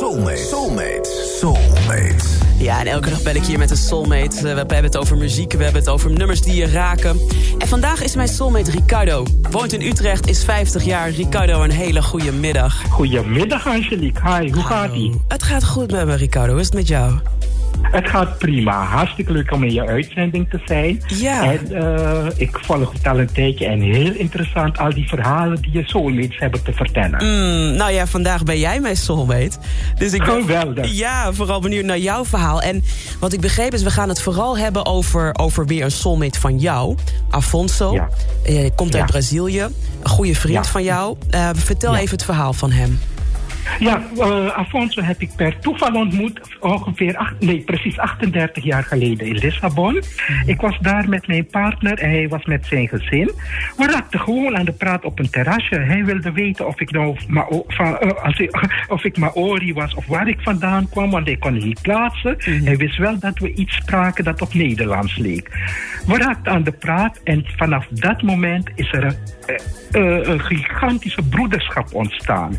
Soulmate. Soulmate. Soulmate. Ja, en elke dag bel ik hier met een soulmate. Eh, We hebben het over muziek, we hebben het over nummers die je raken. En vandaag is mijn soulmate Ricardo. Woont in Utrecht, is 50 jaar. Ricardo, een hele goede middag. Goedemiddag Angelique. Hi, hoe gaat ie? Het gaat goed met me, Ricardo. Hoe is het met jou? Het gaat prima. Hartstikke leuk om in je uitzending te zijn. Ja. En eh, ik volg het al een tijdje en heel interessant al die verhalen die je soulmates hebben te vertellen. Mm, nou ja, vandaag ben jij mijn soulmate. Dus ik ben Geweldig. ja, vooral benieuwd naar jouw verhaal. En wat ik begreep is, we gaan het vooral hebben over, over weer een soulmate van jou. Afonso. Ja. Eh, komt uit Ja. Brazilië. Een goede vriend Ja. van jou. Eh, vertel even het verhaal van hem. Ja, eh, Afonso heb ik per toeval ontmoet, ongeveer, acht, nee, precies 38 jaar geleden in Lissabon. Ik was daar met mijn partner en hij was met zijn gezin. We raakten gewoon aan de praat op een terrasje. Hij wilde weten of ik nou Mao- van, eh, als ik, of ik Maori was of waar ik vandaan kwam, want hij kon het niet plaatsen. Hij wist wel dat we iets spraken dat op Nederlands leek. We raakten aan de praat en vanaf dat moment is er een, eh, een gigantische broederschap ontstaan.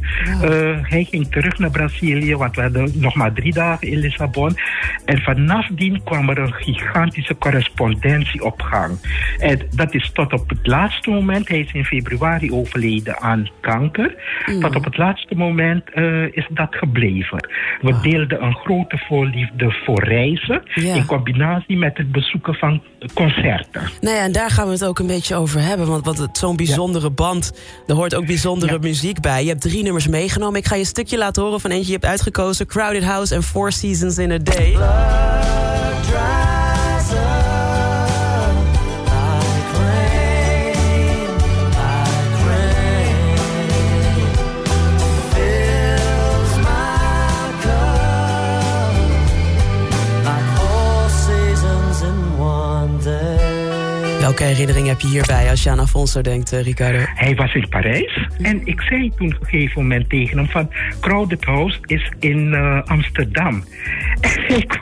Hij ging terug naar Brazilië, want we hadden nog maar drie dagen in Lissabon. En vanaf die kwam er een gigantische correspondentie op gang. En dat is tot op het laatste moment, hij is in februari overleden aan kanker. Tot op het laatste moment eh, is dat gebleven. We deelden een grote voorliefde voor reizen, in combinatie met het bezoeken van concerten. Nou ja, en daar gaan we het ook een beetje over hebben. Want, want zo'n bijzondere band, er hoort ook bijzondere Ja. muziek bij. Je hebt drie nummers meegenomen. Ik ga je een stukje laten horen van eentje je hebt uitgekozen. Crowded House en Four Seasons in a Day. Welke herinnering heb je hierbij als je aan Afonso denkt, eh, Ricardo? Hij was in Parijs en ik zei toen op een gegeven moment tegen hem van Crowded House is in eh, Amsterdam. En ik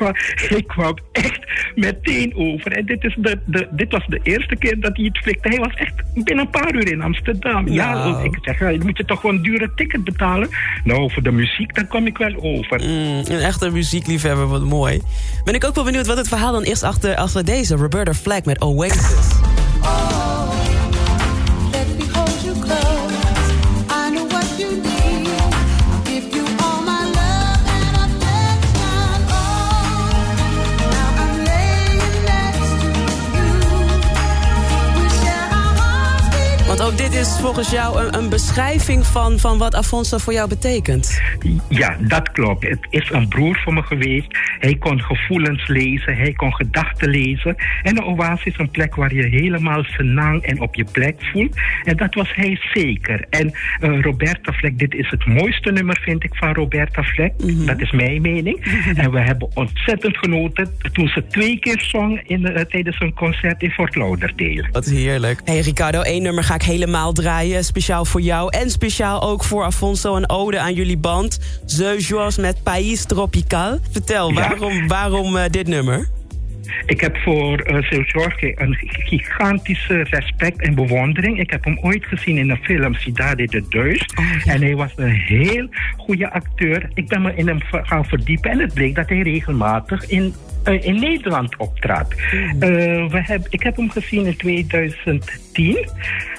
ik kwam echt meteen over. En dit, is de, de, dit was de eerste keer dat hij het flikte. Hij was echt binnen een paar uur in Amsterdam. Ja, Nou. ik zeg, ja, dan moet je toch gewoon een dure ticket betalen? Nou, voor de muziek, dan kom ik wel over. Mm, een echte muziekliefhebber, wat mooi. Ben ik ook wel benieuwd wat het verhaal dan is achter, achter deze. Roberta Flack met Oasis. Let ook dit is volgens jou een, een beschrijving van, van wat Afonso voor jou betekent. Ja, dat klopt. Het is een broer voor me geweest. Hij kon gevoelens lezen, hij kon gedachten lezen. En een oase is een plek waar je helemaal senang en op je plek voelt. En dat was hij zeker. En eh, Roberta Fleck, dit is het mooiste nummer, vind ik, van Roberta Fleck. Dat is mijn mening. En we hebben ontzettend genoten toen ze twee keer zong in, eh, tijdens een concert in Fort Lauderdale. Wat heerlijk. Hey Ricardo, één nummer ga ik helemaal draaien. Speciaal voor jou en speciaal ook voor Afonso. Een ode aan jullie band. Ze Joas met País Tropical. Vertel, Ja. waarom, waarom eh, dit nummer? Ik heb voor uh, een gigantische respect en bewondering. Ik heb hem ooit gezien in een film Cidade de Deus. En hij was een heel goede acteur. Ik ben me in hem gaan verdiepen en het bleek dat hij regelmatig in, eh, in Nederland optrad. Eh, we heb, ik heb hem gezien in 2010.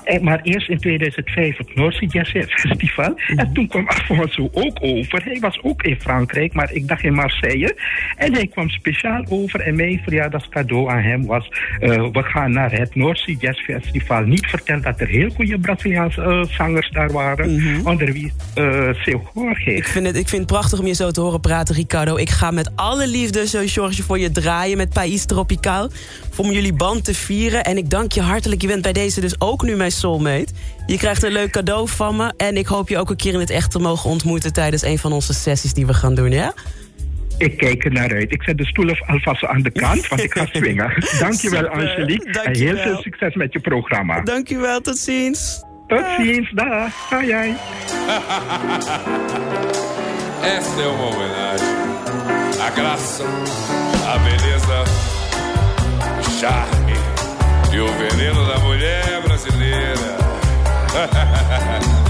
Eh, maar eerst in 2005 het Noordse Jazz Festival. En toen kwam Afonso ook over. Hij was ook in Frankrijk, maar ik dacht in Marseille. En hij kwam speciaal over. En mijn verjaardagscadeau aan hem was... eh, we gaan naar het Noordse Jazz Festival. Niet vertellen dat er heel goede Braziliaanse eh, zangers daar waren. Onder wie uh, Seu Jorge. Ik vind, het, ik vind het prachtig om je zo te horen praten, Ricardo. Ik ga met alle liefde zo George voor je draaien met País Tropical. Om jullie band te vieren. En ik dank je hartelijk. Je bent bij deze dus ook nu mijn soulmate. Je krijgt een leuk cadeau van me. En ik hoop je ook een keer in het echt te mogen ontmoeten... tijdens een van onze sessies die we gaan doen, ja? Ik kijk er naar uit. Ik zet de stoelen alvast aan de kant, want ik ga swingen. Dankjewel, Super, Angelique. En heel dankjewel. veel succes met je programma. Dankjewel, tot ziens. Tot ziens. Dag. Ga jij. Esta é uma homenagem à graça, à beleza, o charme e o veneno brasileira.